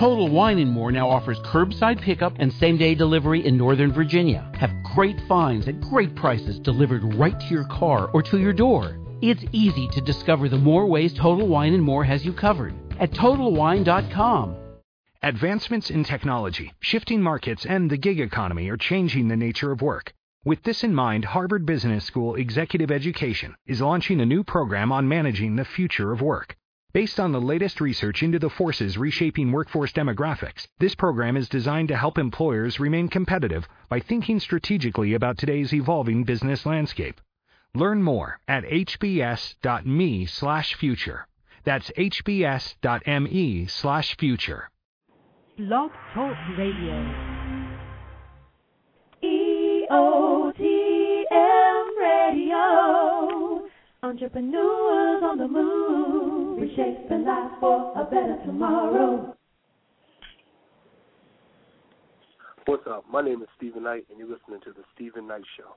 Total Wine & More now offers curbside pickup and same-day delivery in Northern Virginia. Have great finds at great prices delivered right to your car or to your door. It's easy to discover the more ways Total Wine & More has you covered at TotalWine.com. Advancements in technology, shifting markets, and the gig economy are changing the nature of work. With this in mind, Harvard Business School Executive Education is launching a new program on managing the future of work. Based on the latest research into the forces reshaping workforce demographics, this program is designed to help employers remain competitive by thinking strategically about today's evolving business landscape. Learn more at hbs.me/future. That's hbs.me/future. Blog Talk Radio. EOTM Radio. Entrepreneurs on the move, reshaping life for a better tomorrow. What's up? My name is Steven Knight, and you're listening to The Steven Knight Show.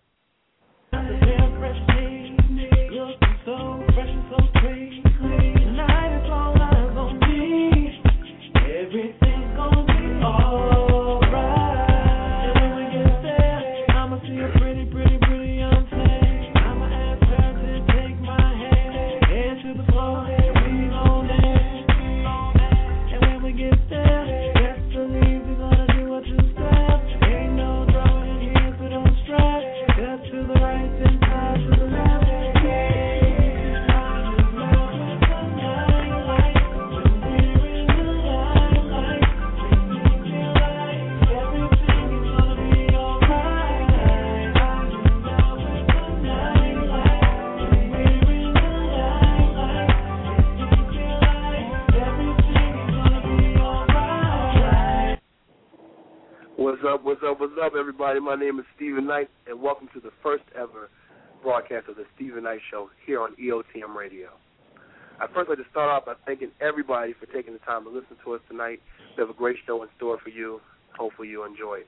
Up? What's up? What's up, everybody? My name is Steven Knight, and welcome to the first ever broadcast of the Steven Knight Show here on EOTM Radio. I'd first like to start off by thanking everybody for taking the time to listen to us tonight. We have a great show in store for you. Hopefully, you enjoy it.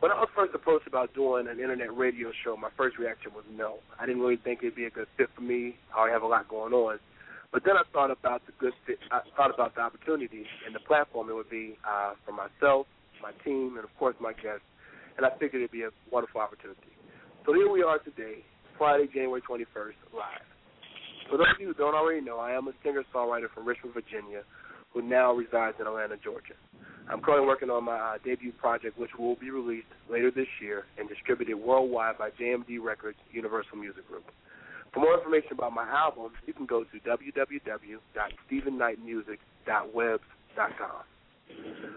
When I was first approached about doing an internet radio show, my first reaction was no. I didn't really think it'd be a good fit for me. I already have a lot going on. But then I thought about the good fit. I thought about the opportunity and the platform it would be uh, for myself, my team, and of course my guests. And I figured it'd be a wonderful opportunity. So here we are today, Friday, January 21st, live. For those of you who don't already know, I am a singer-songwriter from Richmond, Virginia, who now resides in Atlanta, Georgia. I'm currently working on my uh, debut project, which will be released later this year and distributed worldwide by JMD Records Universal Music Group. For more information about my album, you can go to www.stephennightmusic.webs.com.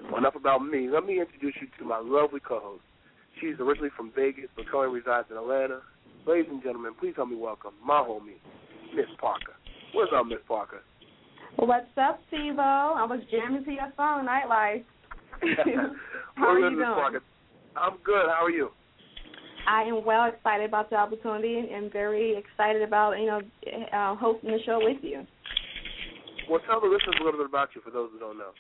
Well, enough about me. Let me introduce you to my lovely co-host. She's originally from Vegas, but currently resides in Atlanta. Ladies and gentlemen, please help me welcome my homie, Miss Parker. What's up, Miss Parker? What's up, Steve I was jamming to your song, Nightlife. How are you doing? Parker? I'm good. How are you? I am well excited about the opportunity and very excited about you know uh, hosting the show with you. Well, tell the listeners a little bit about you for those who don't know.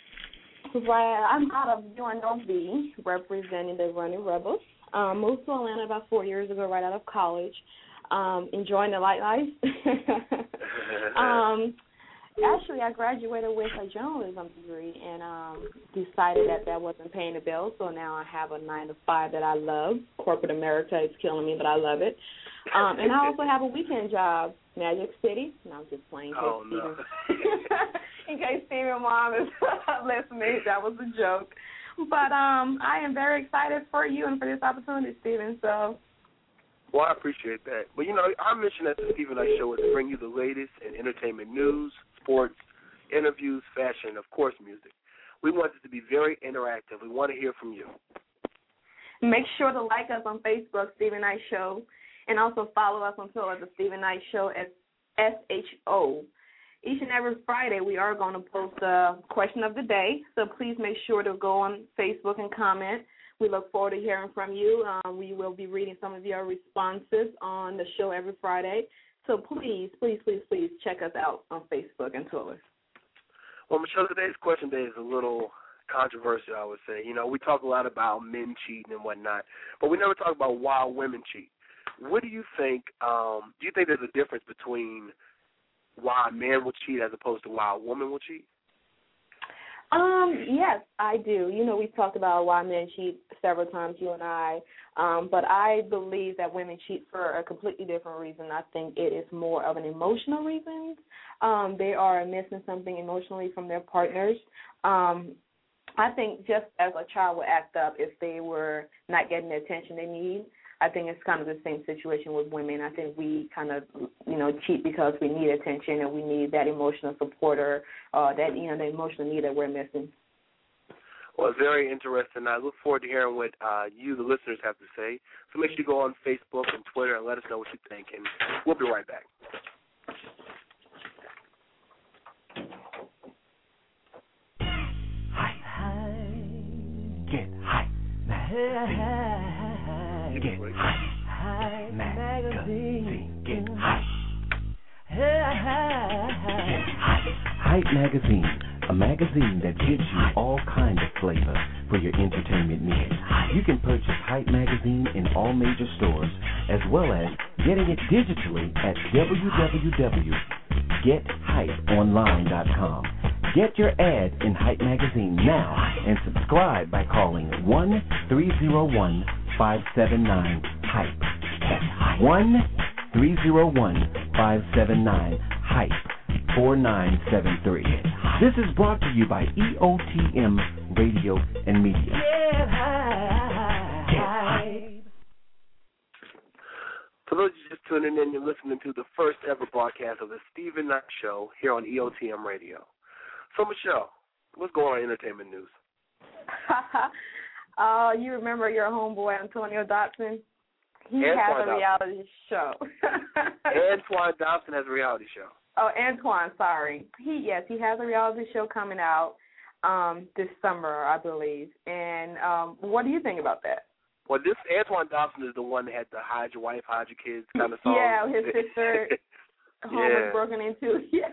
Right, I'm out of UNLV representing the Running Rebels. Um, moved to Atlanta about four years ago, right out of college. Um, enjoying the light life. um, actually, I graduated with a journalism degree and um, decided that that wasn't paying the bills. So now I have a nine to five that I love. Corporate America is killing me, but I love it. Um, and I also have a weekend job, Magic City. No, I'm just playing. Oh, no. In case Steven mom is listening, that was a joke. But um, I am very excited for you and for this opportunity, Steven. So Well, I appreciate that. But you know, our mission at the Steven Knight Show is to bring you the latest in entertainment news, sports, interviews, fashion, and of course, music. We want it to be very interactive. We want to hear from you. make sure to like us on Facebook, Steven Knight Show, and also follow us on Twitter, at the Steven Knight Show at S H O. Each and every Friday, we are going to post a question of the day, so please make sure to go on Facebook and comment. We look forward to hearing from you. Um, we will be reading some of your responses on the show every Friday. So please, please, please, please check us out on Facebook and Twitter. Well, Michelle, today's question day is a little controversial, I would say. You know, we talk a lot about men cheating and whatnot, but we never talk about why women cheat. What do you think? Um, do you think there's a difference between why a man will cheat as opposed to why a woman will cheat? Um, yes, I do. You know, we've talked about why men cheat several times, you and I. Um, but I believe that women cheat for a completely different reason. I think it is more of an emotional reason. Um, they are missing something emotionally from their partners. Um, I think just as a child would act up if they were not getting the attention they need. I think it's kind of the same situation with women. I think we kind of, you know, cheat because we need attention and we need that emotional support or uh, that, you know, the emotional need that we're missing. Well, it's very interesting. I look forward to hearing what uh, you, the listeners, have to say. So make sure you go on Facebook and Twitter and let us know what you think. And we'll be right back. Get high. Get high. Magazine. Get high. Get high. Hype Magazine, a magazine that gives you all kinds of flavor for your entertainment needs. You can purchase Hype Magazine in all major stores, as well as getting it digitally at www.gethypeonline.com. Get your ad in Hype Magazine now and subscribe by calling 1 301 579 Hype. That's 1 301 579 Hype 4973. This is brought to you by EOTM Radio and Media. Get hype. For those of you just tuning in, you're listening to the first ever broadcast of the Steven Knight Show here on EOTM Radio. So, Michelle, what's going on in entertainment news? uh, you remember your homeboy Antonio Dotson? He Antoine has a reality show. Antoine Dobson has a reality show. Oh, Antoine, sorry. He yes, he has a reality show coming out um this summer, I believe. And um what do you think about that? Well, this Antoine Dobson is the one that had the hide your wife, hide your kids kind of song. Yeah, his sister Home Yeah. was broken into. Yeah.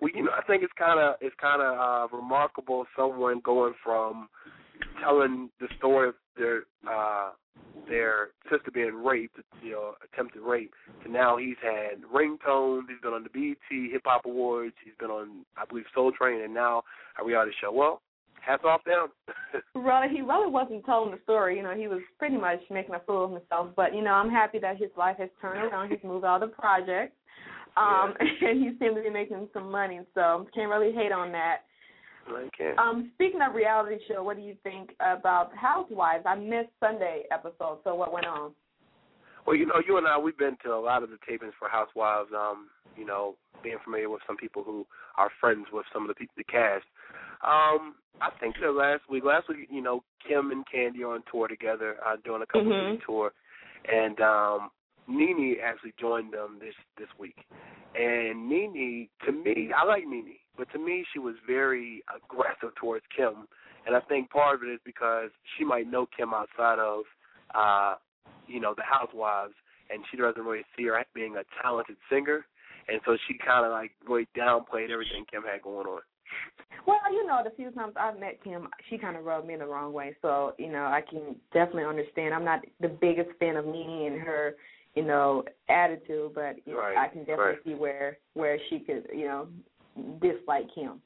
well, you know, I think it's kind of it's kind of uh, remarkable. Someone going from telling the story of their uh, their sister being raped, you know, attempted rape, to now he's had ringtones. He's been on the BET Hip Hop Awards. He's been on, I believe, Soul Train, and now a reality show. Well, hats off to him. really he really wasn't telling the story, you know, he was pretty much making a fool of himself. But, you know, I'm happy that his life has turned around. He's moved out of the projects. Um and he seems to be making some money, so can't really hate on that. I. Um, speaking of reality show, what do you think about Housewives? I missed Sunday episode, so what went on? Well, you know, you and I, we've been to a lot of the tapings for Housewives. Um, you know, being familiar with some people who are friends with some of the people, the cast. Um, I think that last week, last week, you know, Kim and Kandi are on tour together, uh, doing a couple Mhm. city tour, and um, Nene actually joined them this this week. And Nene, to me, I like Nene, but to me, she was very aggressive towards Kim, and I think part of it is because she might know Kim outside of, uh, you know, the Housewives, and she doesn't really see her as being a talented singer, and so she kind of like really downplayed everything Kim had going on. Well, you know, the few times I've met Kim, she kind of rubbed me in the wrong way. So, you know, I can definitely understand. I'm not the biggest fan of Nene and her, you know, attitude, but you know, I can definitely right. see where where she could, you know, dislike him.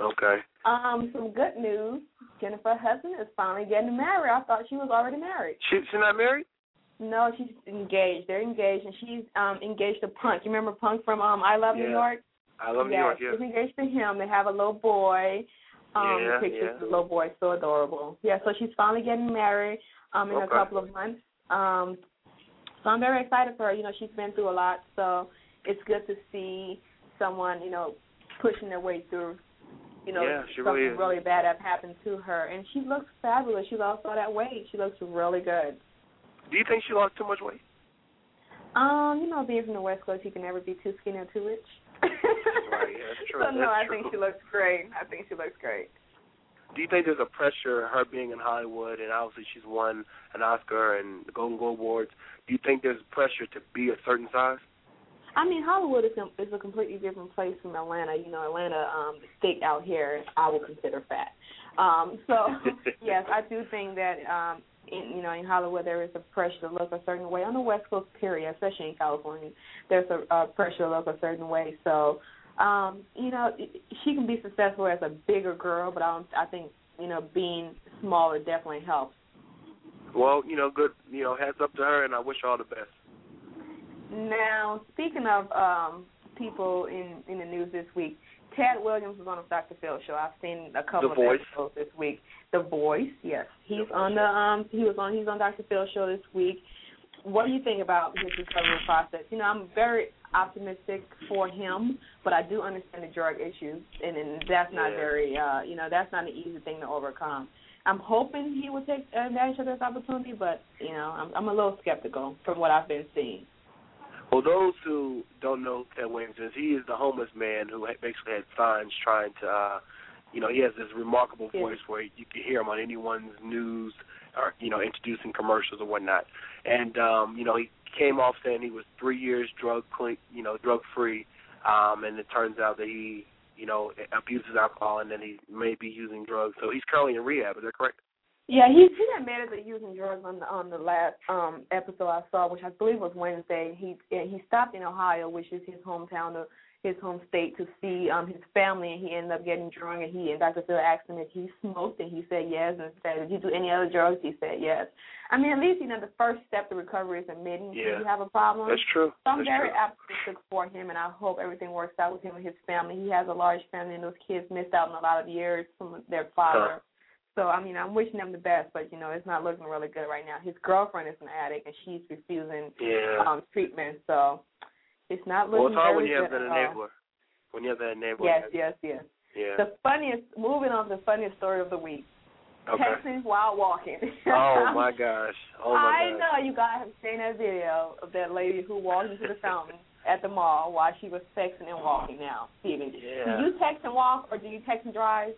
Okay. Um, some good news. Jennifer Hudson is finally getting married. I thought she was already married. She she's not married? No, she's engaged. They're engaged, and she's um engaged to Punk. You remember Punk from um I Love New Yeah. York? I love New York. Yeah. she's engaged to him. They have a little boy. Um, Yeah, pictures yeah. of the little boy so adorable. Yeah, so she's finally getting married um in a couple of months. Um so I'm very excited for her. You know, she's been through a lot, so it's good to see someone, you know, pushing their way through you know, Yeah, something really really bad have happened to her. And she looks fabulous. She lost all that weight. She looks really good. Do you think she lost too much weight? Um, you know, being from the West Coast, you can never be too skinny or too rich. Right, that's true. So no, That's I true. think she looks great. I think she looks great. Do you think there's a pressure her being in Hollywood and obviously she's won an Oscar and the Golden Globe Awards? Do you think there's pressure to be a certain size? I mean, Hollywood is com- is a completely different place from Atlanta. You know, Atlanta, um, the state out here, I would consider fat. Um, so yes, I do think that um, in, you know, in Hollywood there is a pressure to look a certain way. On the West Coast, period, especially in California, there's a uh, pressure to look a certain way. So Um, you know, she can be successful as a bigger girl, but I don't. I think you know being smaller definitely helps. Well, you know, good. You know, heads up to her, and I wish her all the best. Now, speaking of um, people in in the news this week, Ted Williams was on the Dr. Phil show. I've seen a couple The of Voice. episodes this week. The Voice, yes, he's The on the um he was on he's on Dr. Phil show this week. What do you think about his recovery process? You know, I'm very optimistic for him, but I do understand the drug issues, and, and that's not Yeah. very uh you know that's not an easy thing to overcome. I'm hoping he will take advantage of this opportunity, but you know, I'm I'm a little skeptical from what I've been seeing. Well, those who don't know Ted Williams is, he is the homeless man who basically had signs trying to, uh, you know, he has this remarkable Yeah. voice where you can hear him on anyone's news or, you know, introducing commercials or whatnot. And, um, you know, he came off saying he was three years drug clean, you know, drug free, um, and it turns out that he, you know, abuses alcohol and then he may be using drugs. So he's currently in rehab. Is that correct? Yeah, he he admitted to using drugs on the on the last um episode I saw, which I believe was Wednesday. He he stopped in Ohio, which is his hometown, to, his home state, to see um his family, and he ended up getting drunk. And he and Dr. Phil asked him if he smoked, and he said yes. And said, "Did you do any other drugs?" He said yes. I mean, at least you know the first step to recovery is admitting Yeah. you have a problem. That's true. So I'm That's very true. optimistic for him, and I hope everything works out with him and his family. He has a large family, and those kids missed out on a lot of years from their father. So I mean, I'm wishing them the best, but you know, it's not looking really good right now. His girlfriend is an addict, and she's refusing Yeah. um treatment. So it's not well, looking it's hard very when you have good that enabler. When you have that enabler. Yes, yes, yes. Yeah. The funniest, moving on to the funniest story of the week. Okay. Texting while walking. Oh my gosh. Oh my I gosh. know you guys have seen that video of that lady who walked into the fountain at the mall while she was texting and walking. Now, Steven, Yeah. do you text and walk or do you text and drive?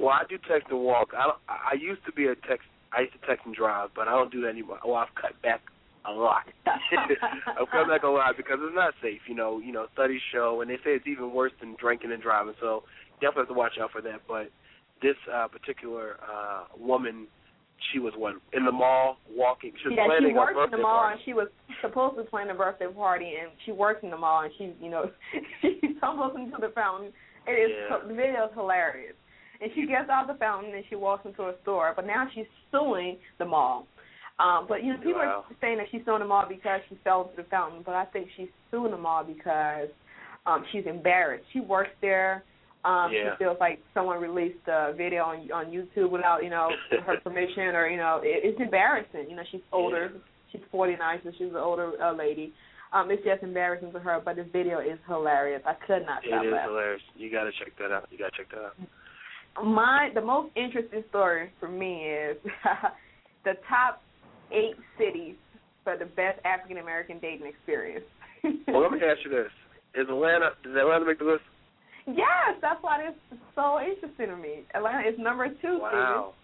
Well, I do text and walk. I don't, I used to be a text. I used to text and drive, but I don't do that anymore. Well, I've cut back a lot. I've cut back a lot because it's not safe. You know, you know, studies show, and they say it's even worse than drinking and driving. So definitely have to watch out for that. But this uh, particular uh, woman, she was what in the mall walking. She was yeah, she planning her works in the mall party. and she was supposed to plan a birthday party and she works in the mall and she, you know, she tumbles into the fountain. It is Yeah. the video is hilarious. And she gets out the fountain and she walks into a store, but now she's suing the mall. Um, but you know, people Wow. are saying that she's suing the mall because she fell into the fountain, but I think she's suing the mall because um she's embarrassed. She works there. Um Yeah. she feels like someone released a video on on YouTube without, you know, her permission or, you know, it, it's embarrassing. You know, she's older. She's 49, so she's an older uh, lady. Um, it's just embarrassing to her, but the video is hilarious. I could not It stop is laughing. hilarious. You got to check that out. You got to check that out. My the most interesting story for me is the top eight cities for the best African American dating experience. Well, let me ask you this: Is Atlanta? Does Atlanta make the list? yes, that's why this is so interesting to me. Atlanta is number two. Wow.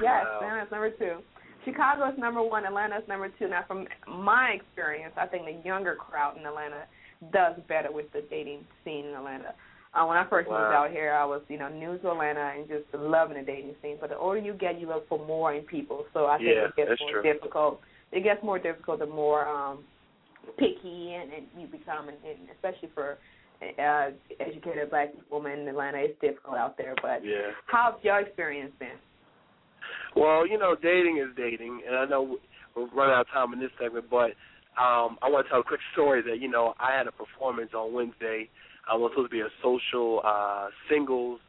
Yes, Wow. Atlanta is number two. Chicago is number one. Atlanta is number two. Now, from my experience, I think the younger crowd in Atlanta does better with the dating scene in Atlanta. Uh, when I first moved out here, I was, you know, new to Atlanta and just loving the dating scene. But the older you get, you look for more in people. So I think Yeah, it gets more true. difficult. It gets more difficult the more um picky and, and you become, and, and especially for uh educated black women in Atlanta, it's difficult out there. But Yeah. how's your experience been? Well, you know, dating is dating, and I know we're running out of time in this segment, but um, I want to tell a quick story that you know I had a performance on Wednesday. I was supposed to be a social uh, singles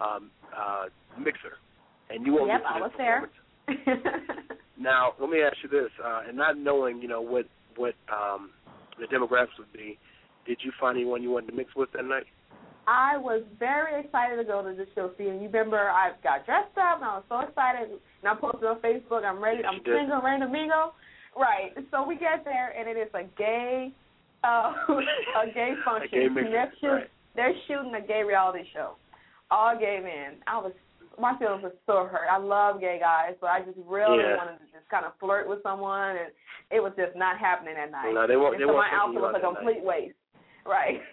um, uh, mixer, and you won't Yep, I was there. Now, let me ask you this, uh, and not knowing, you know, what what um, the demographics would be, did you find anyone you wanted to mix with that night? I was very excited to go to the show. See, and you remember I got dressed up and I was so excited, and I posted on Facebook. I'm ready. Yes, I'm single, ready to mingle. Right. So we get there, and it is a gay, uh, a gay function. A gay mixer, they're, shoot, right. they're shooting a gay reality show. All gay men. I was my feelings were so hurt. I love gay guys, but I just really Yeah. wanted to just kind of flirt with someone, and it was just not happening at night. No, they won't- And they so won't my outfit was a complete waste. Right.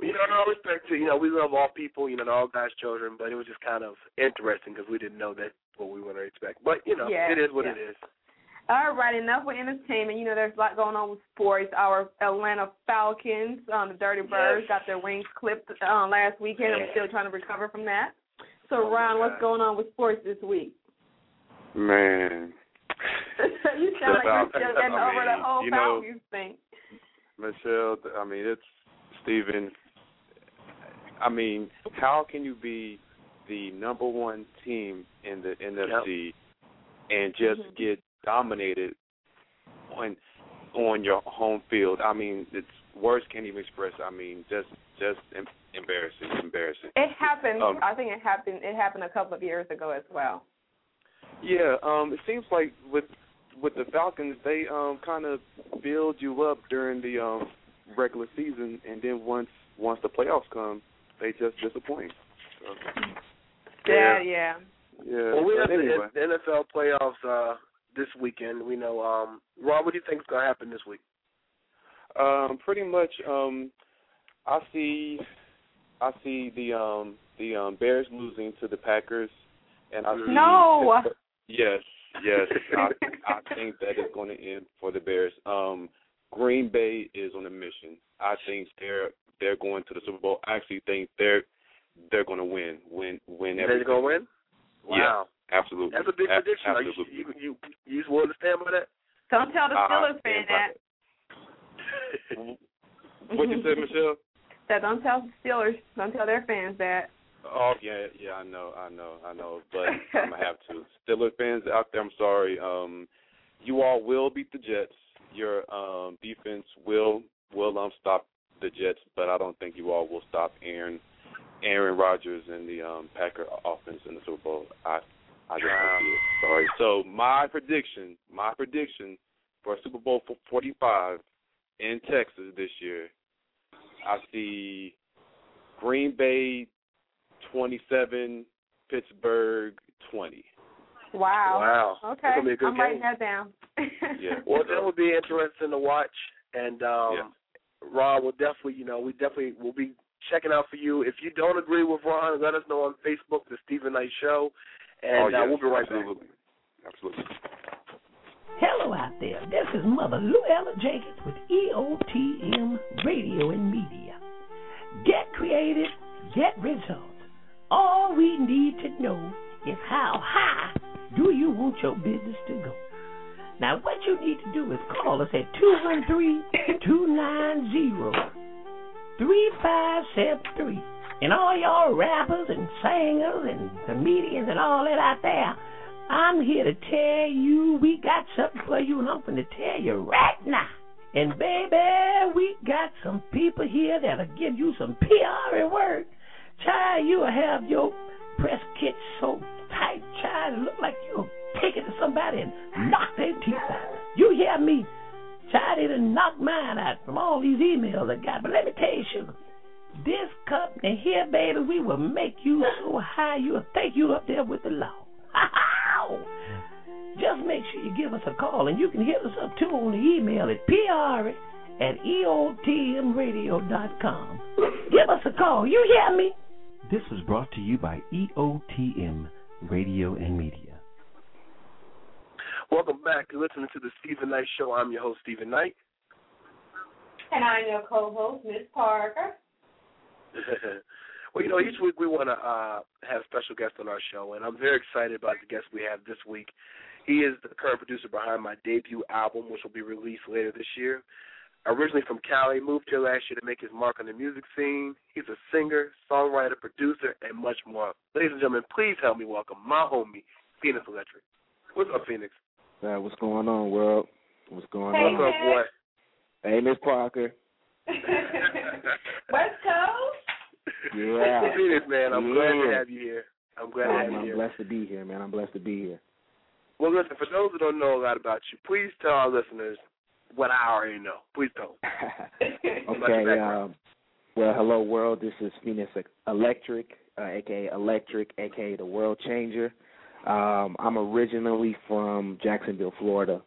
You know, in all respect to you know, we love all people. You know, all God's children, but it was just kind of interesting because we didn't know that what we wanted to expect. But you know, Yeah, it is what yeah. it is. All right, enough with entertainment. You know, there's a lot going on with sports. Our Atlanta Falcons, um, the Dirty Birds, got their wings clipped uh, last weekend. I'm still trying to recover from that. So, Oh, Ron, what's going on with sports this week? Man, you sound like you're Falcons, still getting I over the mean, whole you know- Falcons thing. Michelle, I mean, it's Steven. I mean, how can you be the number one team in the NFC and just Mhm. get dominated on on your home field? I mean, it's words can't even express. I mean, just just embarrassing, embarrassing. It happened. Um, I think it happened. It happened a couple of years ago as well. Yeah, um, it seems like with with the Falcons, they um kind of build you up during the um regular season, and then once once the playoffs come, they just disappoint. So, Yeah, yeah. yeah. Well, we have the, anyway, the NFL playoffs uh, this weekend. We know. Um, Rob, what do you think is going to happen this week? um, pretty much, um, I see, I see the um the um Bears losing to the Packers, and I see No. Yes, yes. I I think that is going to end for the Bears. Um, Green Bay is on a mission. I think they're they're going to the Super Bowl. I actually think they're they're going to win. Win win You everything. they're going to win? Yeah. Wow. Absolutely. That's a big A- prediction. Are you, Absolutely. you, you, you willing to stand by that? Don't tell the Uh, Steelers fan stand that. what you said, Michelle? That don't tell the Steelers. Don't tell their fans that. Oh yeah, yeah, I know, I know, I know, but I'm gonna have to. Steelers fans out there, I'm sorry. Um, you all will beat the Jets. Your um defense will will um stop the Jets, but I don't think you all will stop Aaron Aaron Rodgers and the um Packer offense in the Super Bowl. I I just don't. Sorry. So my prediction, my prediction for Super Bowl 45 in Texas this year, I see Green Bay 27, Pittsburgh 20. Wow. Wow. Okay. That's gonna be a good I'm game. writing that down. Yeah. Well, that would be interesting to watch. And um, Yeah. Ron will definitely, you know, we definitely will be checking out for you. If you don't agree with Ron, let us know on Facebook, the Steven Knight Show, and oh, uh, we'll be right back. absolutely. Absolutely. Hello out there. This is Mother Luella Jenkins with E EOTM Radio and Media. Get creative, get results. All we need to know is how high do you want your business to go. Now, what you need to do is call us at 213-290-3573. And all y'all rappers and singers and comedians and all that out there, I'm here to tell you we got something for you, and I'm going to tell you right now. And baby, we got some people here that'll give you some PR work. Child, you'll have your press kit so tight, child, it look like you'll take it to somebody and knock their teeth out. You hear me? Child, done knocked mine out from all these emails I got. But let me tell you, sugar, this company here, baby, we will make you so high you'll think you up there with the law. Just make sure you give us a call, and you can hit us up too on the email at pr at E eotmradio.com. Give us a call. You hear me? This was brought to you by EOTM Radio and Media. Welcome back. You're listening to the Steven Knight Show. I'm your host, Steven Knight. and I'm your co-host, Miss Parker. well, you know, each week we want to uh, have a special guests on our show, and I'm very excited about the guest we have this week. He is the current producer behind my debut album, which will be released later this year. Originally from Cali, moved here last year to make his mark on the music scene. He's a singer, songwriter, producer, and much more. Ladies and gentlemen, please help me welcome my homie, Feenix Elektrik. What's up, Feenix? Uh, what's going on, world? What's going Hey, on? What's up, boy? Hey, Miss Parker. West Coast. Yeah. Feenix, man, I'm glad to Yeah. have you here. I'm glad to I'm, have you I'm here. blessed to be here, man. I'm blessed to be here. Well, listen, for those who don't know a lot about you, please tell our listeners what I already know. Please don't. okay. Um, well, hello, world. This is Feenix Elektrik, uh, aka Elektrik, aka the World Changer. Um, I'm originally from Jacksonville, Florida.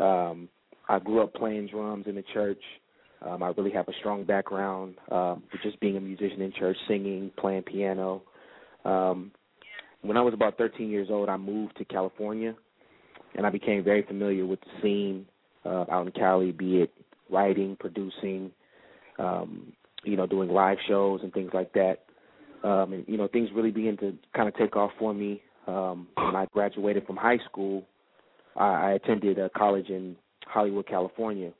Um, I grew up playing drums in the church. Um, I really have a strong background um, with just being a musician in church, singing, playing piano. Um, when I was about 13 years old, I moved to California. and I became very familiar with the scene uh, out in Cali, be it writing, producing, um, you know, doing live shows and things like that. Um, and you know, things really began to kind of take off for me um, when I graduated from high school. I, I attended a college in Hollywood, California.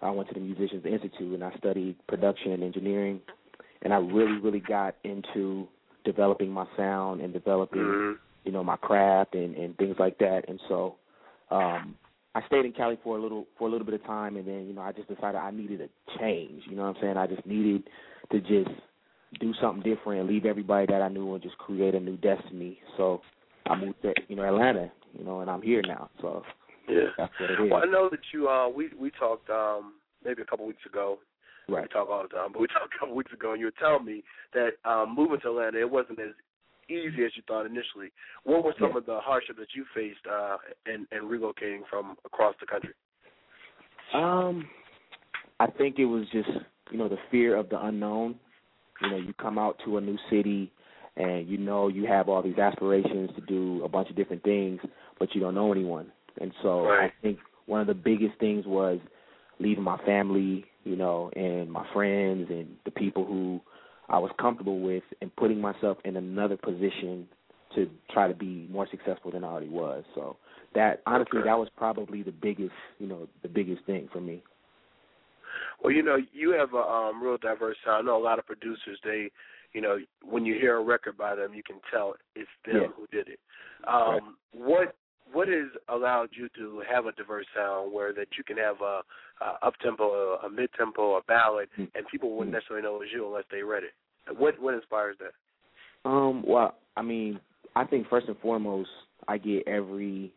I went to the Musicians Institute and I studied production and engineering, and I really, really got into developing my sound and developing, Mhm. you know, my craft and and things like that. And so, um, I stayed in Cali for a little for a little bit of time, and then you know I just decided I needed a change. You know what I'm saying? I just needed to just do something different, and leave everybody that I knew, and just create a new destiny. So I moved to you know Atlanta, you know, and I'm here now. So Yeah. that's what it is. Well, I know that you uh we we talked um maybe a couple weeks ago. Right. We talk all the time, but we talked a couple weeks ago and you were telling me that um moving to Atlanta it wasn't as easy as you thought initially. What were some Yeah. of the hardships that you faced uh in, in relocating from across the country? Um, I think it was just you know the fear of the unknown. You know, you come out to a new city, and you know you have all these aspirations to do a bunch of different things, but you don't know anyone. And so Right. I think one of the biggest things was leaving my family, you know, and my friends and the people who I was comfortable with, and putting myself in another position to try to be more successful than I already was. So that honestly, Okay. that was probably the biggest, you know, the biggest thing for me. Well, you know, you have a um real diverse sound. I know a lot of producers they you know, when you hear a record by them you can tell it's them Yeah. who did it. Um what what has allowed you to have a diverse sound where that you can have a, a up tempo, a, a mid tempo, a ballad, Mm. and people wouldn't necessarily know it was you unless they read it. What what inspires that? Um, well, I mean, I think first and foremost, I get every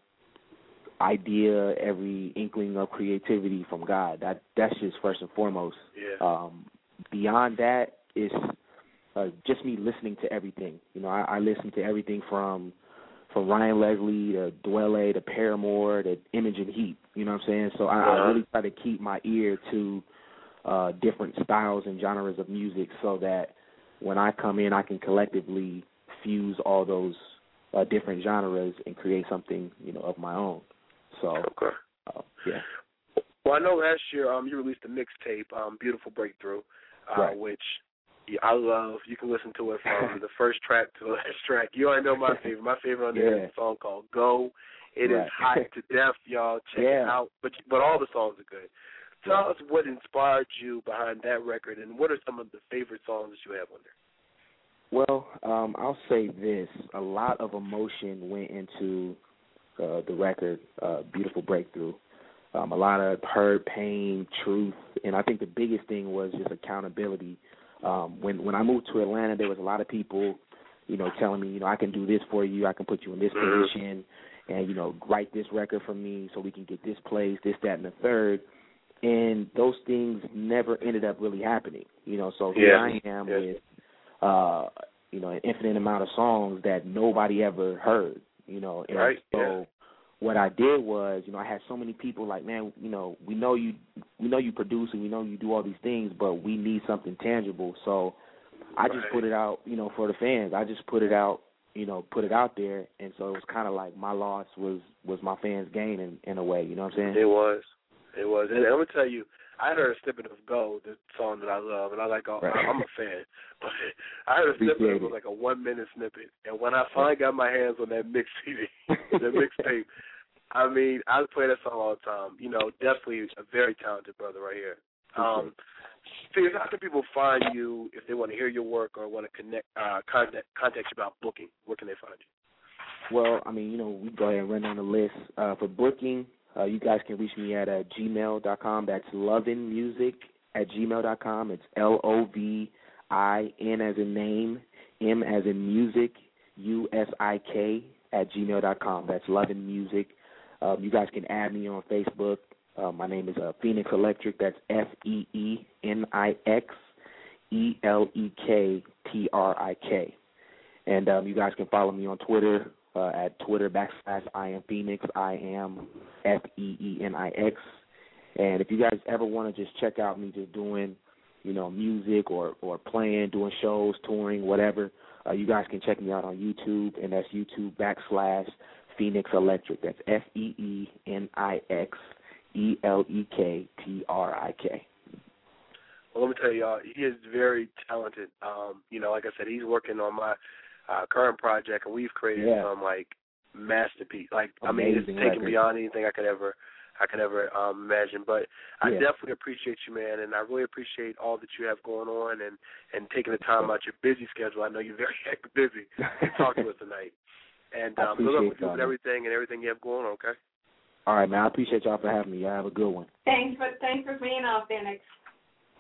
idea, every inkling of creativity from God. That that's just first and foremost. Yeah. Um, beyond that, it's uh, just me listening to everything. You know, I, I listen to everything from from Ryan Leslie to Dwele to Paramore to Imogen Heap. You know what I'm saying? So I, I Uh-huh. really try to keep my ear to uh, different styles and genres of music, so that when I come in, I can collectively fuse all those uh, different genres and create something, you know, of my own. So, Okay. uh, yeah, Well, I know last year um you released a mixtape, um, Beautiful Breakthrough, uh, Right. which yeah, I love. You can listen to it from the first track to the last track. You already know my favorite. My favorite on there is Yeah. a song called "Go." It is Right. hot to death, y'all. Check it out. But but all the songs are good. Tell Yeah. us what inspired you behind that record, and what are some of the favorite songs that you have on there? Well, um, I'll say this: a lot of emotion went into uh, the record, uh, "Beautiful Breakthrough." Um, a lot of hurt, pain, truth, and I think the biggest thing was just accountability. Um, when when I moved to Atlanta, there was a lot of people, you know, telling me, you know, I can do this for you, I can put you in this Mhm. position, and you know, write this record for me so we can get this place, this, that, and the third. And those things never ended up really happening, you know. So here Yeah. I am Yeah. with uh you know an infinite amount of songs that nobody ever heard you know and Right, so yeah. What i did was you know i had so many people like man you know we know you we know you produce and we know you do all these things but we need something tangible so i just put it out you know for the fans i just put it out you know put it out there and so it was kind of like my loss was was my fans gain in in a way you know what i'm saying It was. It was. And I'm gonna tell you, I heard a snippet of Go, the song that I love, and I like. All, Right. I'm a fan, but I heard a snippet. It was like a one minute snippet, and when I finally got my hands on that mix CD, the mixtape, I mean, I play that song all the time. You know, definitely a very talented brother right here. Um, Steve, how can people find you if they want to hear your work or want to connect, uh, contact, contact you about booking? Where can they find you? Well, I mean, you know, we go ahead and run down the list. Uh, for booking, uh, you guys can reach me at uh, gmail.com. That's lovinmusic at gmail.com. It's L O V I N as in name, M as in music, U S I K at gmail.com. That's lovinmusic. Um, you guys can add me on Facebook. Uh, my name is uh, Feenix Elektrik. That's F E E N I X E L E K T R I K. And um, you guys can follow me on Twitter uh, at Twitter backslash I am Feenix. I am F E E N I X. And if you guys ever want to just check out me just doing, you know, music or or playing, doing shows, touring, whatever, Uh, you guys can check me out on YouTube, and that's YouTube backslash Feenix Elektrik. That's F E E N I X E L E K T R I K. Well, let me tell y'all, he is very talented. Um, you know, like I said, he's working on my uh, current project, and we've created Yeah. some like masterpiece. Like, I mean, it's taken record. beyond anything I could ever, I could ever um, imagine. But I Yeah. definitely appreciate you, man, and I really appreciate all that you have going on, and and taking the time out your busy schedule. I know you're very busy to talk to us tonight. And I um, good luck appreciate with you y'all, and everything and everything you have going on. Okay. All right, man. I appreciate y'all for having me. Y'all have a good one. Thanks for thanks for being on, Feenix.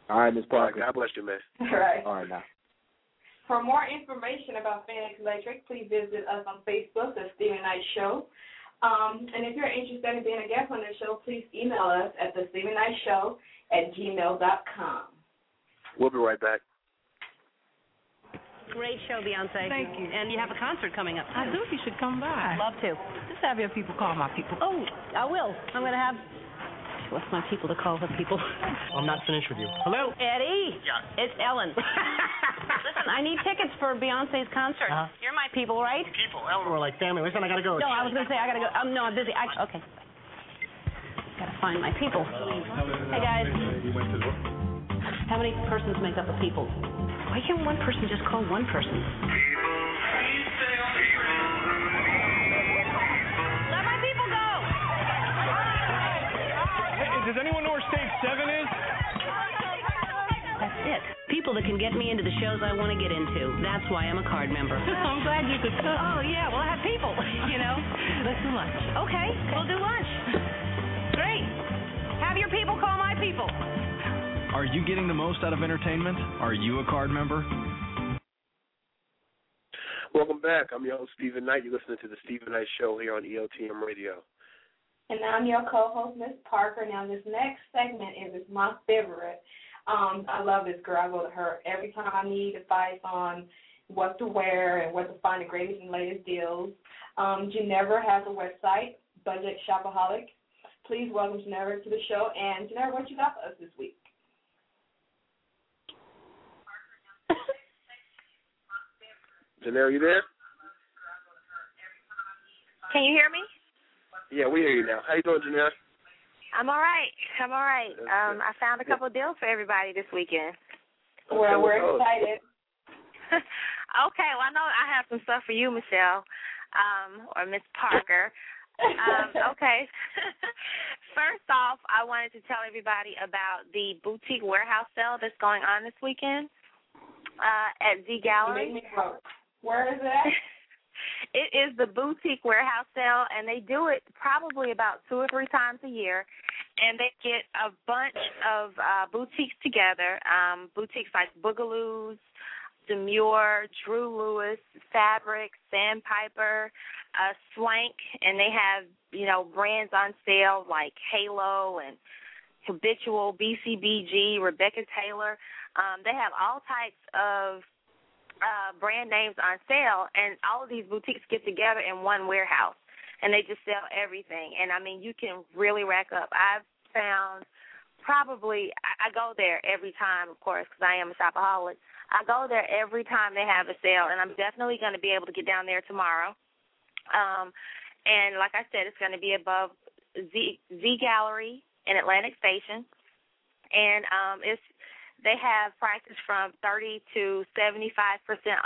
All right, Miss All right. Parker. God bless you, man. All right. All right, now. For more information about Feenix Elektrik, please visit us on Facebook, The Steven Knight Show. Um, and if you're interested in being a guest on the show, please email us at the Steven Knight Show at gmail.com. We'll be right back. Great show, Beyonce. Thank you. And you have a concert coming up. I do. You should come by. I love to. Just have your people call my people. Oh, I will. I'm going to have. What's my people to call her people? I'm not finished with you. Hello? Eddie. Yeah. It's Ellen. Listen, I need tickets for Beyonce's concert. Uh-huh. You're my people, right? People, Ellen, we're like family. Listen, I gotta go. No, I was going to say I got to go. Um, no, I'm busy. I, okay. Got to find my people. Hey guys. How many persons make up a people? Why can't one person just call one person? Let my people go. Hey, does anyone know where stage seven is? That's it. People that can get me into the shows I want to get into. That's why I'm a card member. I'm glad you could come. Oh yeah, we'll have people. You know. Let's do lunch. Okay, we'll do lunch. Great. Have your people call my people. Are you getting the most out of entertainment? Are you a card member? Welcome back. I'm your host, Steven Knight. You're listening to the Steven Knight Show here on EOTM Radio. And I'm your co-host, Miss Parker. Now, this next segment is is my favorite. Um, I love this girl. I go to her every time I need advice on what to wear and where to find the greatest and latest deals. Um, Ginevra has a website, Budget Shopaholic. Please welcome Ginevra to the show. And Ginevra, what you got for us this week? Janelle, you there? Can you hear me? Yeah, we hear you now. How you doing, Janelle? I'm all right. I'm all right. Um. I found a couple of deals for everybody this weekend. Well, we're excited. okay, well I know I have some stuff for you, Michelle, um, or Miss Parker. um, okay. First off, I wanted to tell everybody about the boutique warehouse sale that's going on this weekend uh, at Z Gallery. Where is it at? It is the boutique warehouse sale, and they do it probably about two or three times a year. And they get a bunch of uh, boutiques together, um, boutiques like Boogaloos, Demure, Drew Lewis, Fabric, Sandpiper, uh, Swank, and they have you know brands on sale like Halo and Habitual, BCBG, Rebecca Taylor. Um, they have all types of uh, brand names on sale, and all of these boutiques get together in one warehouse, and they just sell everything. And I mean, you can really rack up. I've found probably I, I go there every time, of course, because I am a shopaholic. I go there every time they have a sale, and I'm definitely going to be able to get down there tomorrow. Um, and like I said, it's going to be above Z Z Gallery in Atlantic Station, and um, it's they have prices from 30 to 75%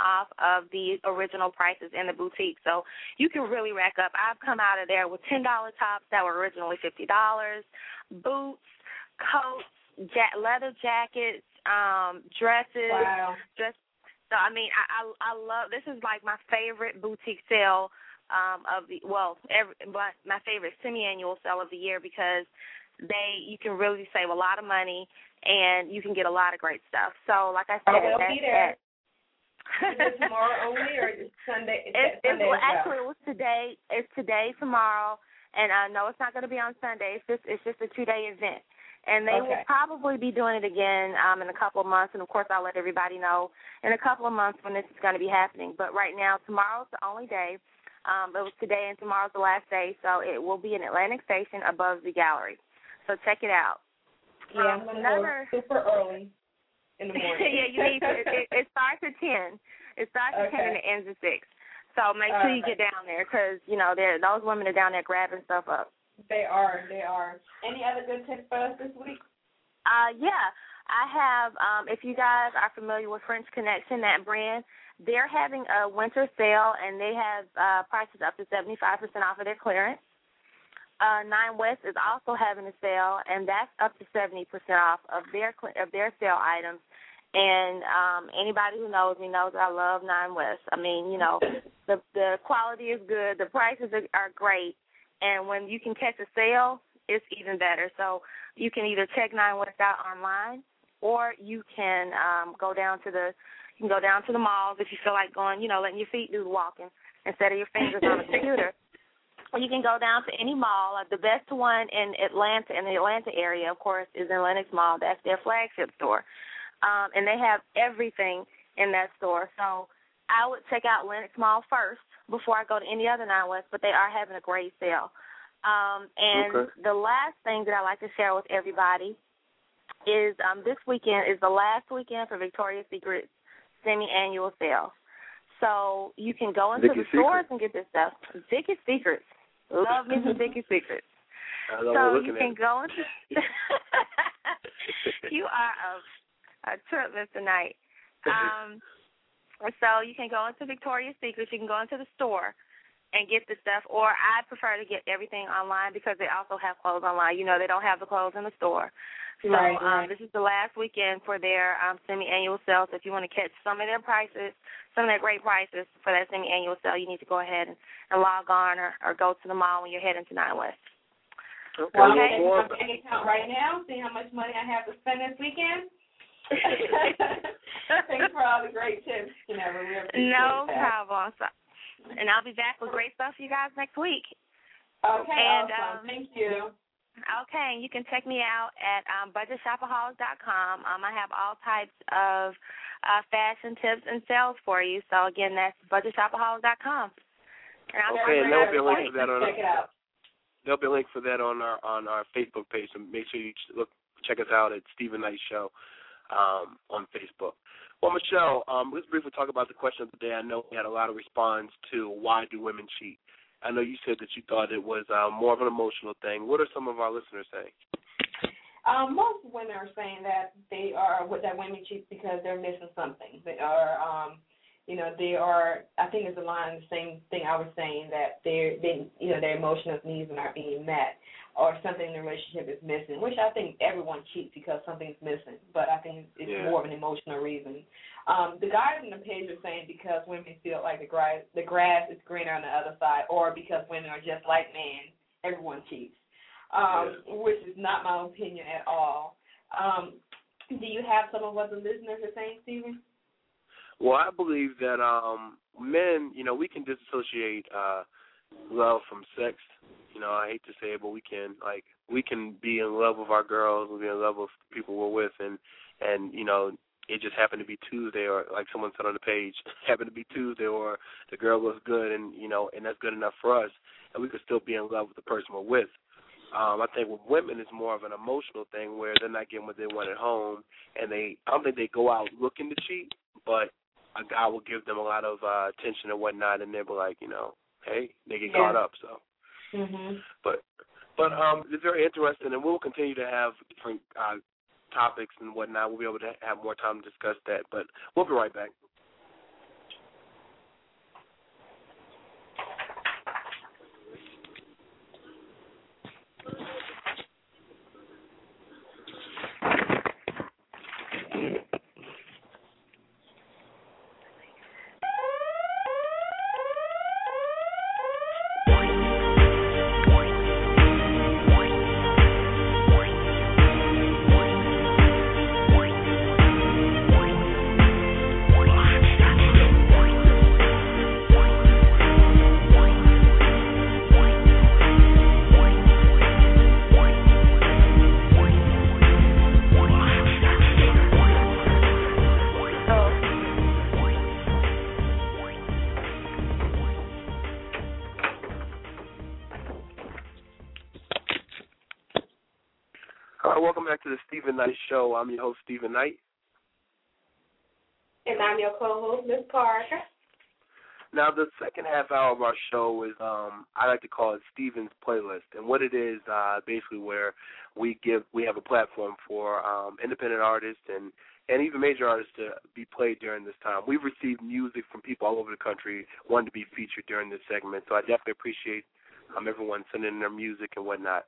off of the original prices in the boutique. So you can really rack up. I've come out of there with $10 tops that were originally $50, boots, coats, ja- leather jackets, um, dresses, Wow. dress. So I mean, I, I I love this is like my favorite boutique sale um of the well, every but my favorite semi-annual sale of the year because they you can really save a lot of money and you can get a lot of great stuff. So like I said, I will be there. that. It tomorrow only or is it Sunday? It's, it Sunday well, as well? actually it was today. It's today, tomorrow, and I know it's not going to be on Sunday. It's just it's just a two day event, and they will probably be doing it again um, in a couple of months. And of course, I'll let everybody know in a couple of months when this is going to be happening. But right now, tomorrow's the only day. Um, it was today, and tomorrow's the last day, so it will be in Atlantic Station above the gallery. So check it out. Yeah, Um, another super early in the morning. yeah, you need to. It, it, starts at ten, It starts at ten and it ends at six. So make sure you get down there because you know there those women are down there grabbing stuff up. They are. They are. Any other good tips for us this week? Uh, yeah, I have. Um, if you guys are familiar with French Connection, that brand, they're having a winter sale and they have uh, prices up to seventy five percent off of their clearance. Uh, Nine West is also having a sale, and that's up to seventy percent off of their of their sale items. And um, anybody who knows me knows I love Nine West. I mean, you know, the the quality is good, the prices are, are great, and when you can catch a sale, it's even better. So you can either check Nine West out online, or you can um, go down to the you can go down to the malls if you feel like going, you know, letting your feet do the walking instead of your fingers on the computer. You can go down to any mall. Uh, The best one in Atlanta, in the Atlanta area, of course, is in Lenox Mall. That's their flagship store, um, and they have everything in that store. So I would check out Lenox Mall first before I go to any other Nine West. But they are having a great sale. Um, and Okay. the last thing that I like to share with everybody is um, this weekend is the last weekend for Victoria's Secret semi-annual sale. So you can go into Vicky's the stores and get this stuff. Vicky's Secrets. Love me some Vicky's Secrets. So you can go into. you are a, a trip, Mr. Knight. Um, so you can go into Victoria's Secret. You can go into the store and get the stuff. Or I prefer to get everything online because they also have clothes online. You know, they don't have the clothes in the store. So Right, um, this is the last weekend for their um, semi-annual sale. So if you want to catch some of their prices, some of their great prices for that semi-annual sale, you need to go ahead and, and log on or, or go to the mall when you're heading to Nine West. Okay. Well, I'm Okay. checking my bank account right now, see how much money I have to spend this weekend. Thanks for all the great tips, you know. We No that. problem. So, and I'll be back with great stuff for you guys next week. Okay, And, awesome. um, Thank you. Okay, you can check me out at um, budgetshopaholic.com. Um, I have all types of uh, fashion tips and sales for you. So again, that's budgetshopaholic.com. And I'll Okay, and there'll be a link for that on Check out. there'll be a link for that on our on our Facebook page. So make sure you look check us out at Steven Knight Show um, on Facebook. Well, Michelle, um, let's briefly talk about the question of the day. I know we had a lot of response to why do women cheat. I know you said that you thought it was um, more of an emotional thing. What are some of our listeners saying? Um, most women are saying that they are that women cheat because they're missing something. They are, um, you know, they are. I think it's aligned the same thing I was saying that they're, they, you know, their emotional needs are not being met, or something in the relationship is missing. Which I think everyone cheats because something's missing, but I think it's Yeah. more of an emotional reason. Um, the guys in the page are saying because women feel like the grass, the grass is greener on the other side, or because women are just like men, everyone cheats um, which is not my opinion at all. Um, do you have some of what the listeners are saying, Steven? Well, I believe that um men, you know, we can disassociate uh love from sex. You know, I hate to say it, but we can like we can be in love with our girls, we be in love with people we're with and and you know, it just happened to be Tuesday or like someone said on the page, happened to be Tuesday or the girl looks good and you know, and that's good enough for us and we could still be in love with the person we're with. Um, I think with women it's more of an emotional thing where they're not getting what they want at home and they I don't think they go out looking to cheat, but a guy will give them a lot of uh attention and whatnot and they'll be like, you know, hey, they get Yeah. caught up so Mm-hmm. but but um it's very interesting and we'll continue to have different uh topics and whatnot. We'll be able to have more time to discuss that. But we'll be right back. To the Steven Knight Show. I'm your host, Steven Knight. And I'm your co-host, Miss Parker. Now, the second half hour of our show is um, I like to call it Steven's playlist, and what it is uh, basically where we give we have a platform for um, independent artists and and even major artists to be played during this time. We've received music from people all over the country wanting to be featured during this segment, so I definitely appreciate um, everyone sending in their music and whatnot.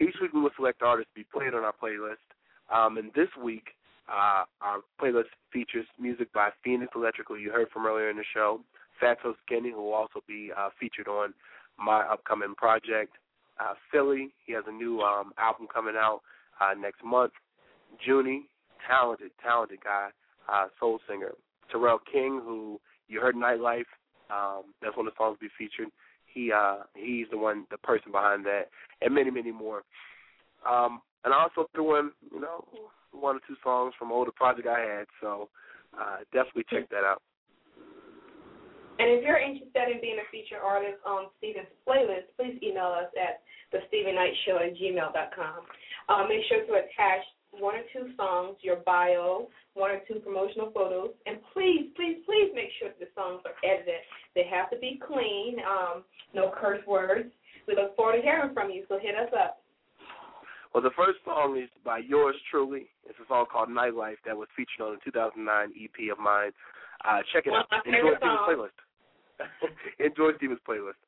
Each week we will select artists to be played on our playlist, um, and this week uh, our playlist features music by Feenix Elektrik, you heard from earlier in the show, Fatso Skinny, who will also be uh, featured on my upcoming project. Uh, Philly, he has a new um, album coming out uh, next month. Junie, talented, talented guy, uh, soul singer. Terrell King, who you heard Nightlife, um, that's one of the songs be featured. He uh, he's the one, the person behind that, and many, many more. Um, and I also threw in, you know, one or two songs from older project I had, so uh, definitely check that out. And if you're interested in being a featured artist on Steven's playlist, please email us at the Steven Knight Show at gmail.com. Uh, make sure to attach one or two songs, your bio, one or two promotional photos, and please, please, please make sure that the songs are edited. They have to be clean, um, no curse words. We look forward to hearing from you, so hit us up. Well, the first song is by yours truly. It's a song called Nightlife that was featured on the 2009 EP of mine. Uh, check it One out. Enjoy favorite Steven's playlist. Enjoy Steven's playlist.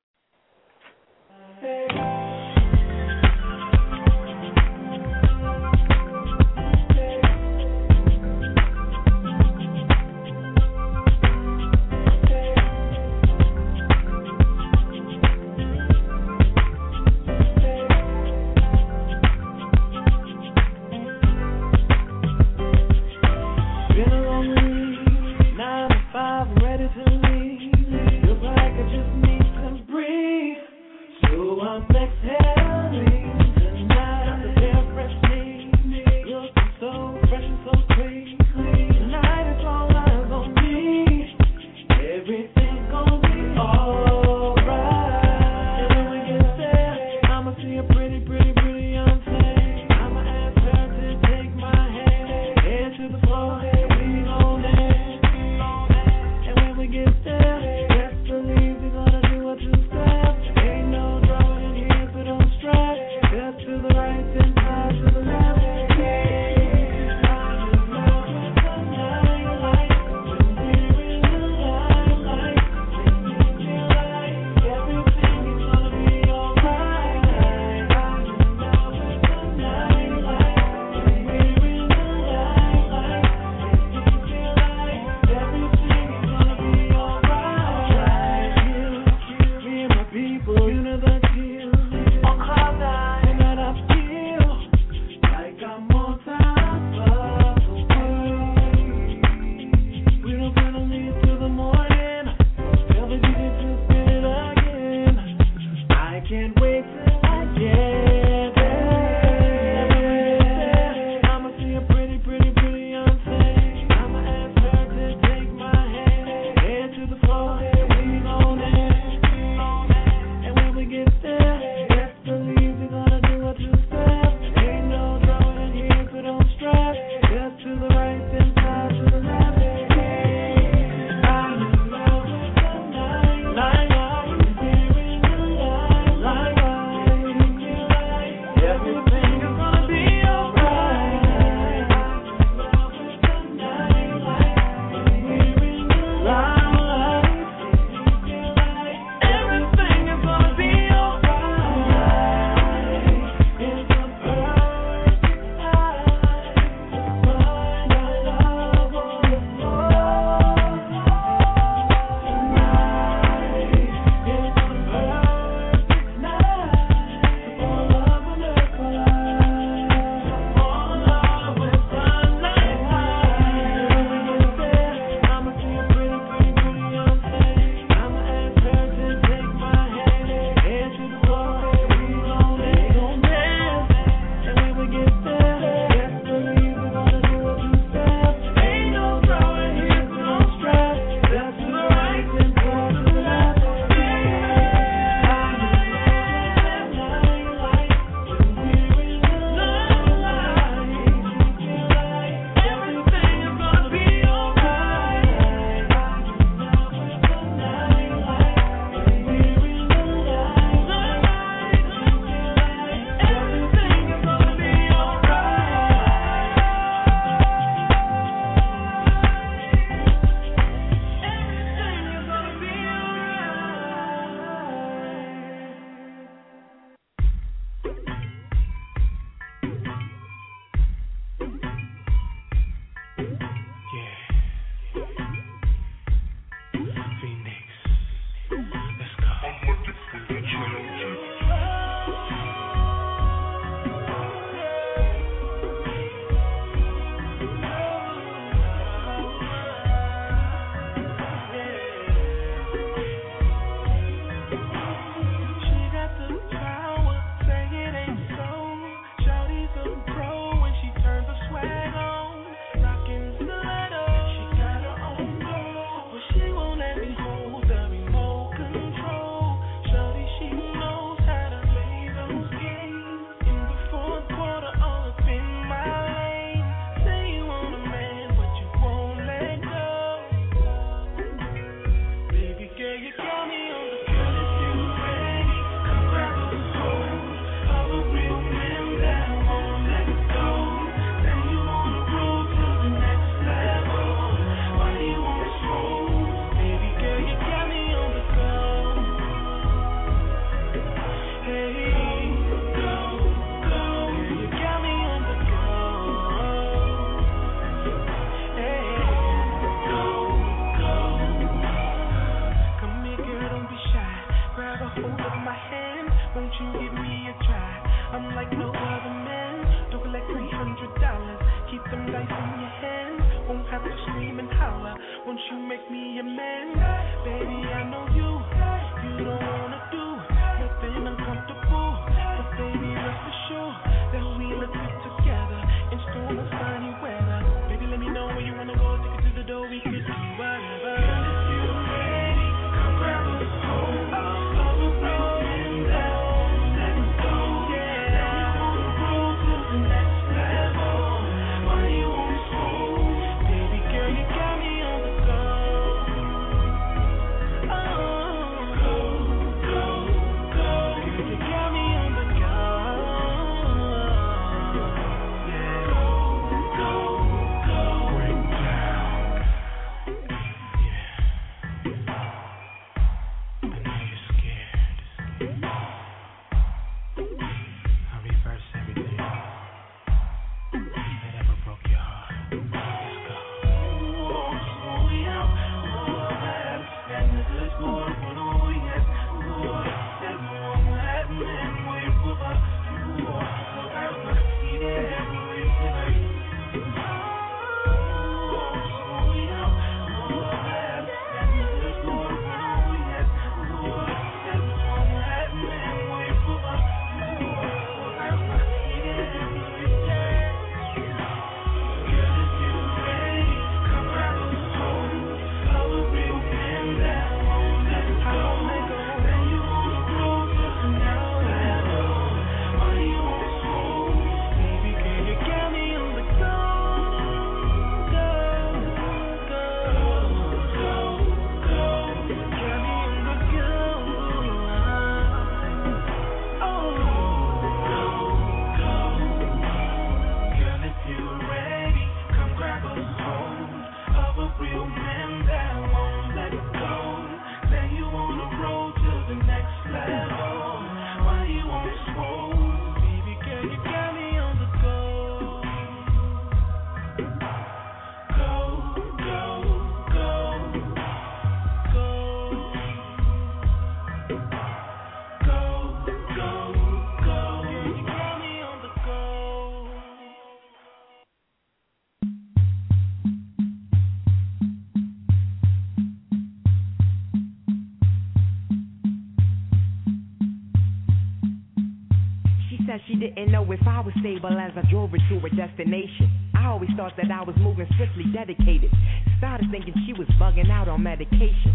Didn't know if I was stable as I drove her to her destination. I always thought that I was moving swiftly, dedicated. Started thinking she was bugging out on medication.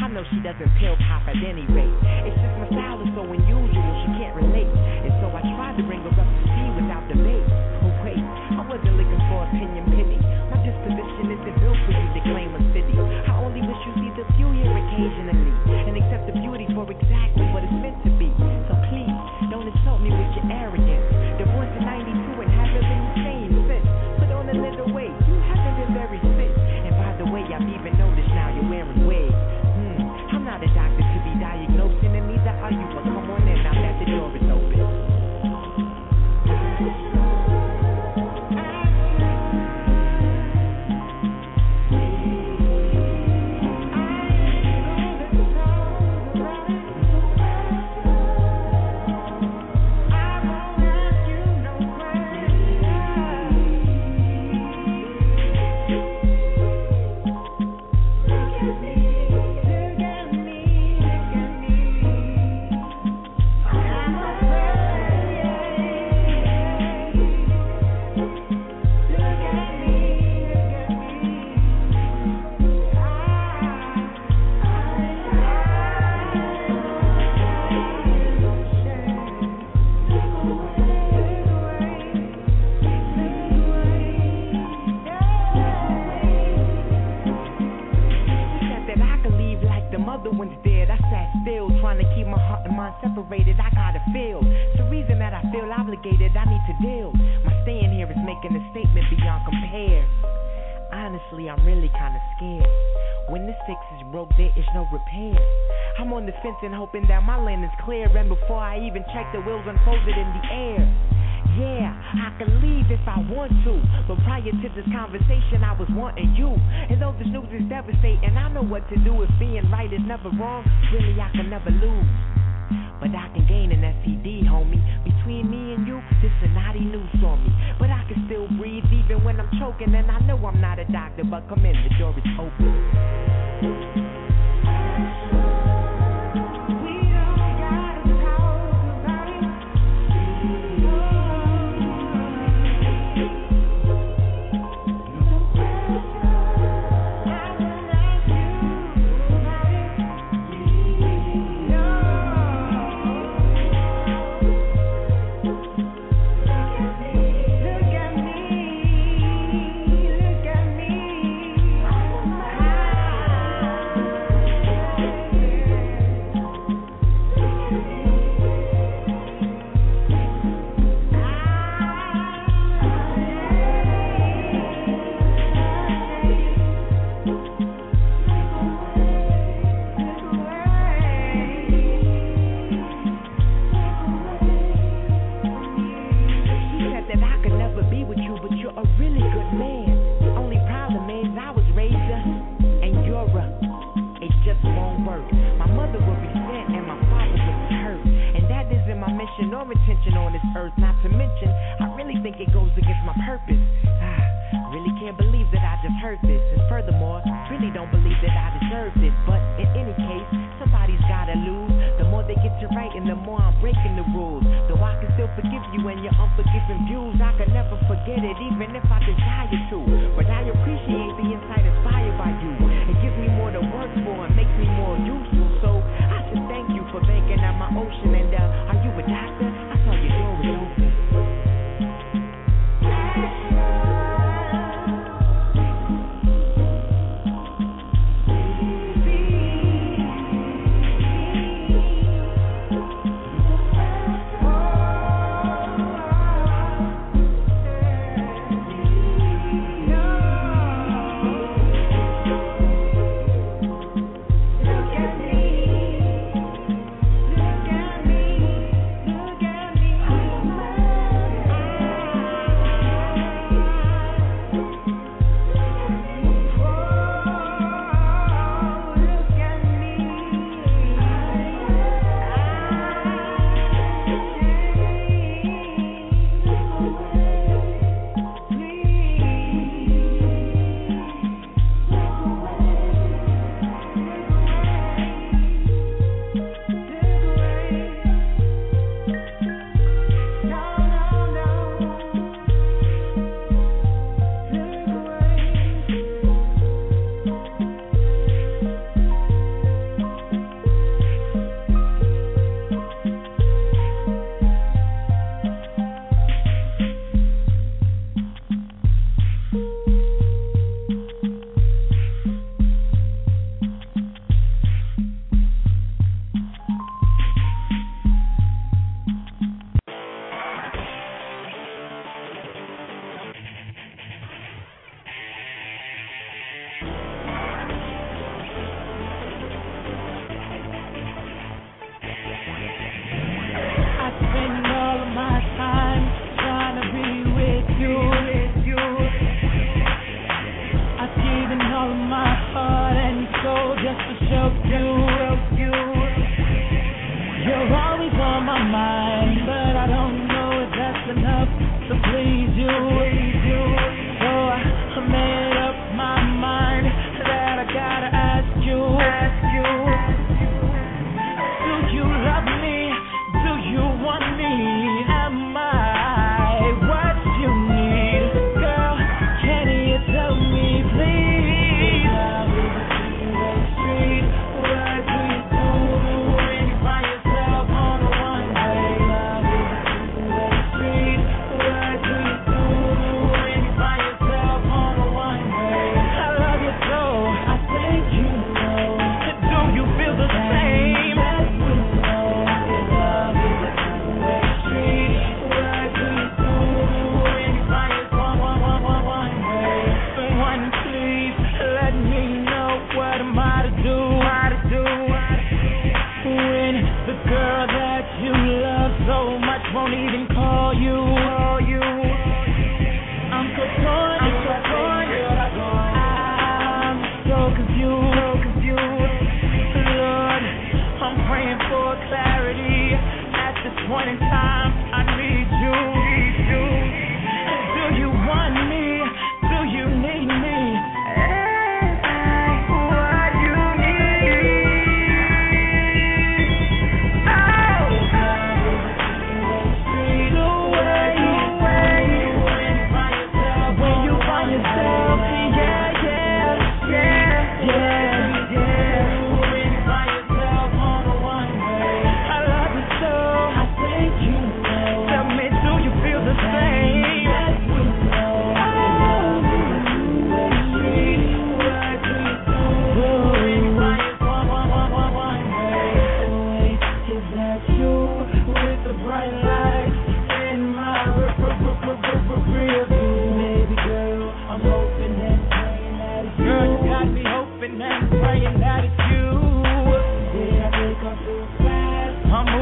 I know she doesn't pill pop at any rate. It's just my style is so unusual, she can't relate. And so I tried to bring her up to speed without debate. But wait, I wasn't looking for opinion pity. My disposition isn't built for you to claim a city. I only wish you see the few here occasionally and accept the beauty for exactly separated. I gotta feel. It's the reason that I feel obligated. I need to deal. My staying here is making a statement beyond compare. Honestly, I'm really kinda scared. When the fix is broke, there is no repair. I'm on the fence and hoping that my lane is clear. And before I even check, the wheels unfolded in the air. Yeah, I can leave if I want to. But prior to this conversation, I was wanting you. And though this news is devastating, I know what to do. If being right is never wrong, really I can never lose. But I can gain an STD, homie. Between me and you, this a naughty news for me. But I can still breathe even when I'm choking, and I know I'm not a doctor, but come in, the door is open.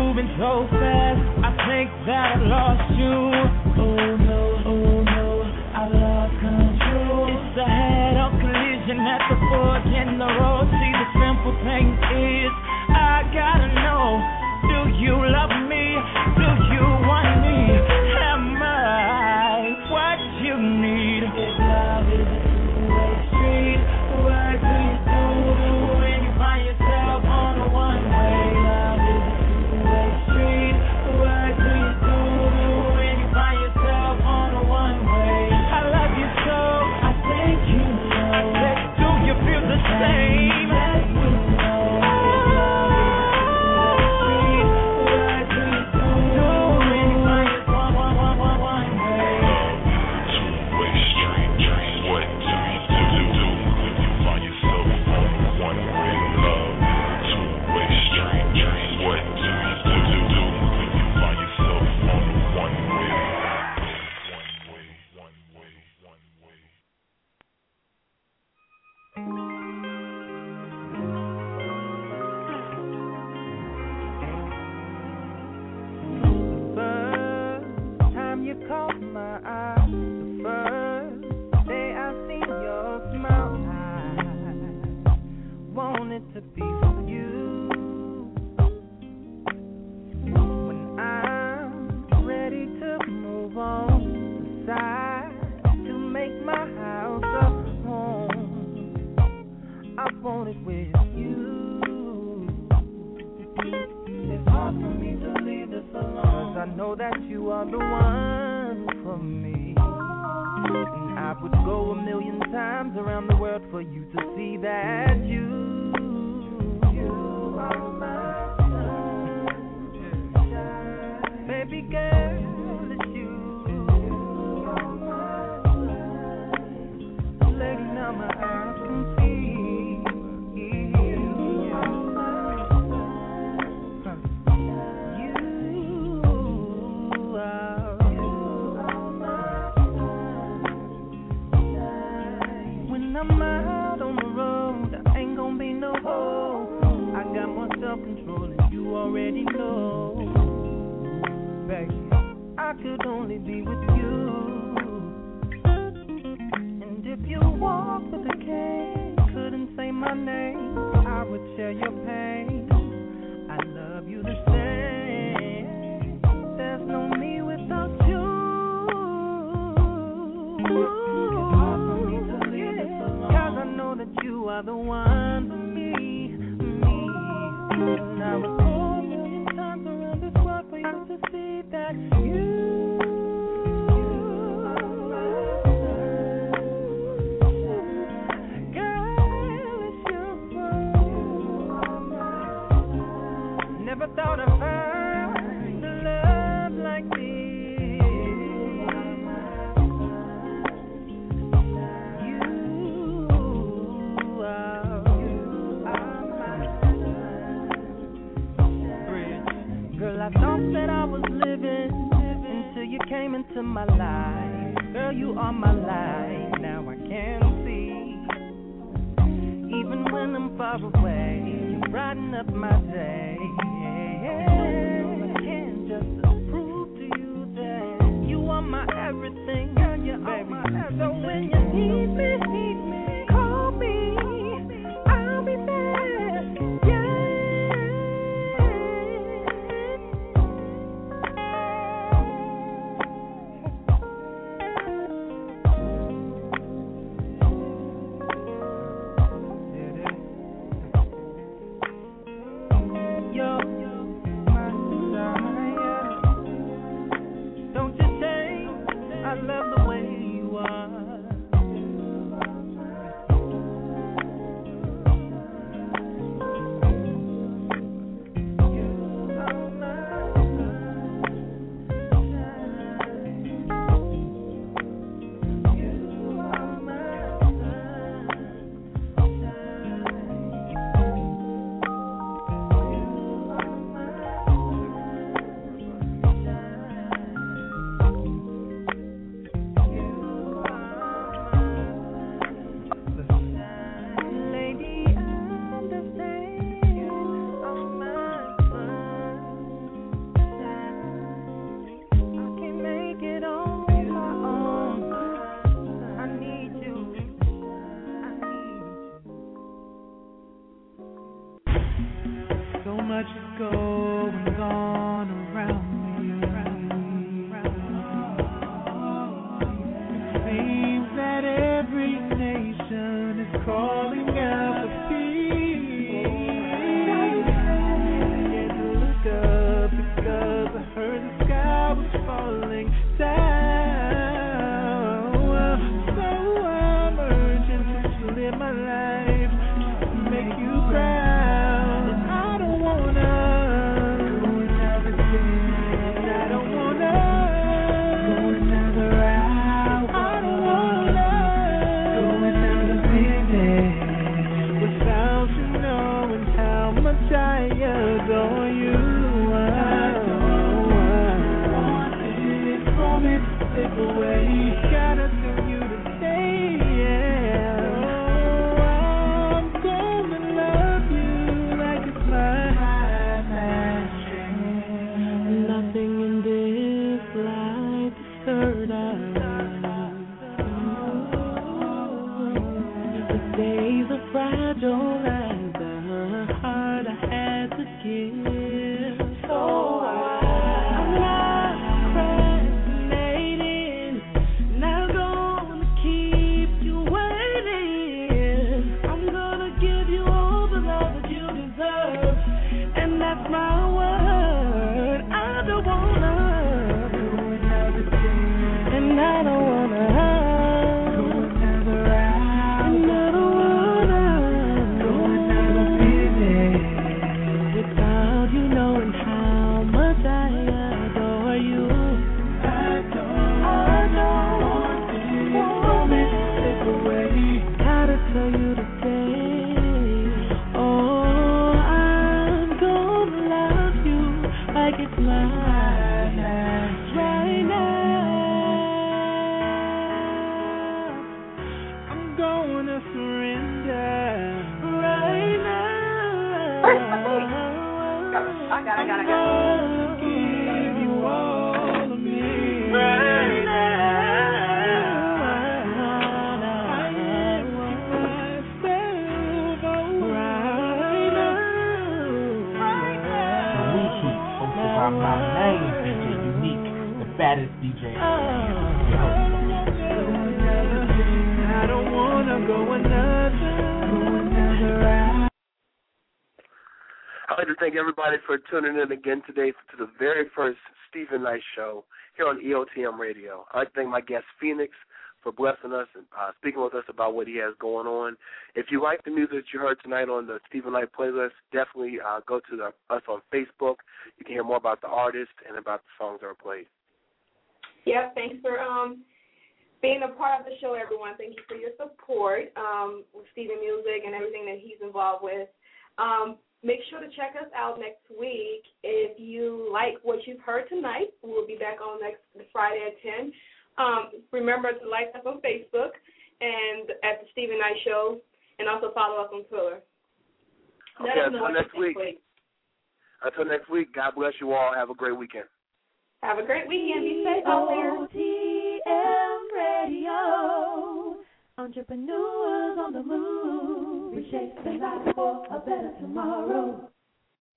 moving so fast. I think that I lost you. Oh no, oh no, I lost control. It's a head on collision at the fork in the road. See, the simple thing is, I gotta know, do you love me? know that you are the one for me. And I would go a million times around the world for you to see that you another round. I'd like to thank everybody for tuning in again today to the very first Steven Knight Show here on EOTM Radio. I'd like to thank my guest Feenix for blessing us and uh, speaking with us about what he has going on. If you like the music that you heard tonight on the Steven Knight playlist, definitely uh, go to the, us on Facebook. You can hear more about the artist and about the songs that are played. Yep, thanks for um being a part of the show, everyone. Thank you for your support um, with Steven Music and everything that he's involved with. Um, make sure to check us out next week. If you like what you've heard tonight, we'll be back on next Friday at 10. Um, remember to like us on Facebook and at the Steven Knight Show, and also follow us on Twitter. Let Okay, until next you think, week. Until next week, God bless you all. Have a great weekend. Have a great weekend. Be safe out there. OTM Radio. Entrepreneurs on the move. Reshaping life for a better tomorrow.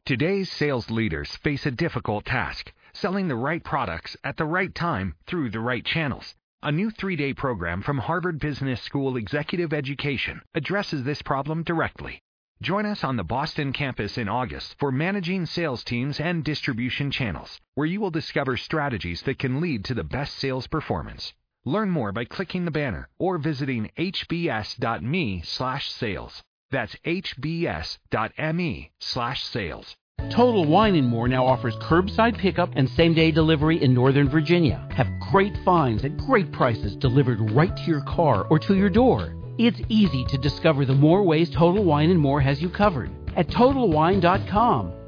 Today's sales leaders face a difficult task selling the right products at the right time through the right channels. A new three day program from Harvard Business School Executive Education addresses this problem directly. Join us on the Boston campus in August for managing sales teams and distribution channels, where you will discover strategies that can lead to the best sales performance. Learn more by clicking the banner or visiting hbs.me/sales. That's hbs.me slash sales. Total Wine and More now offers curbside pickup and same day delivery in Northern Virginia. Have great finds at great prices delivered right to your car or to your door. It's easy to discover the more ways Total Wine and More has you covered at TotalWine.com.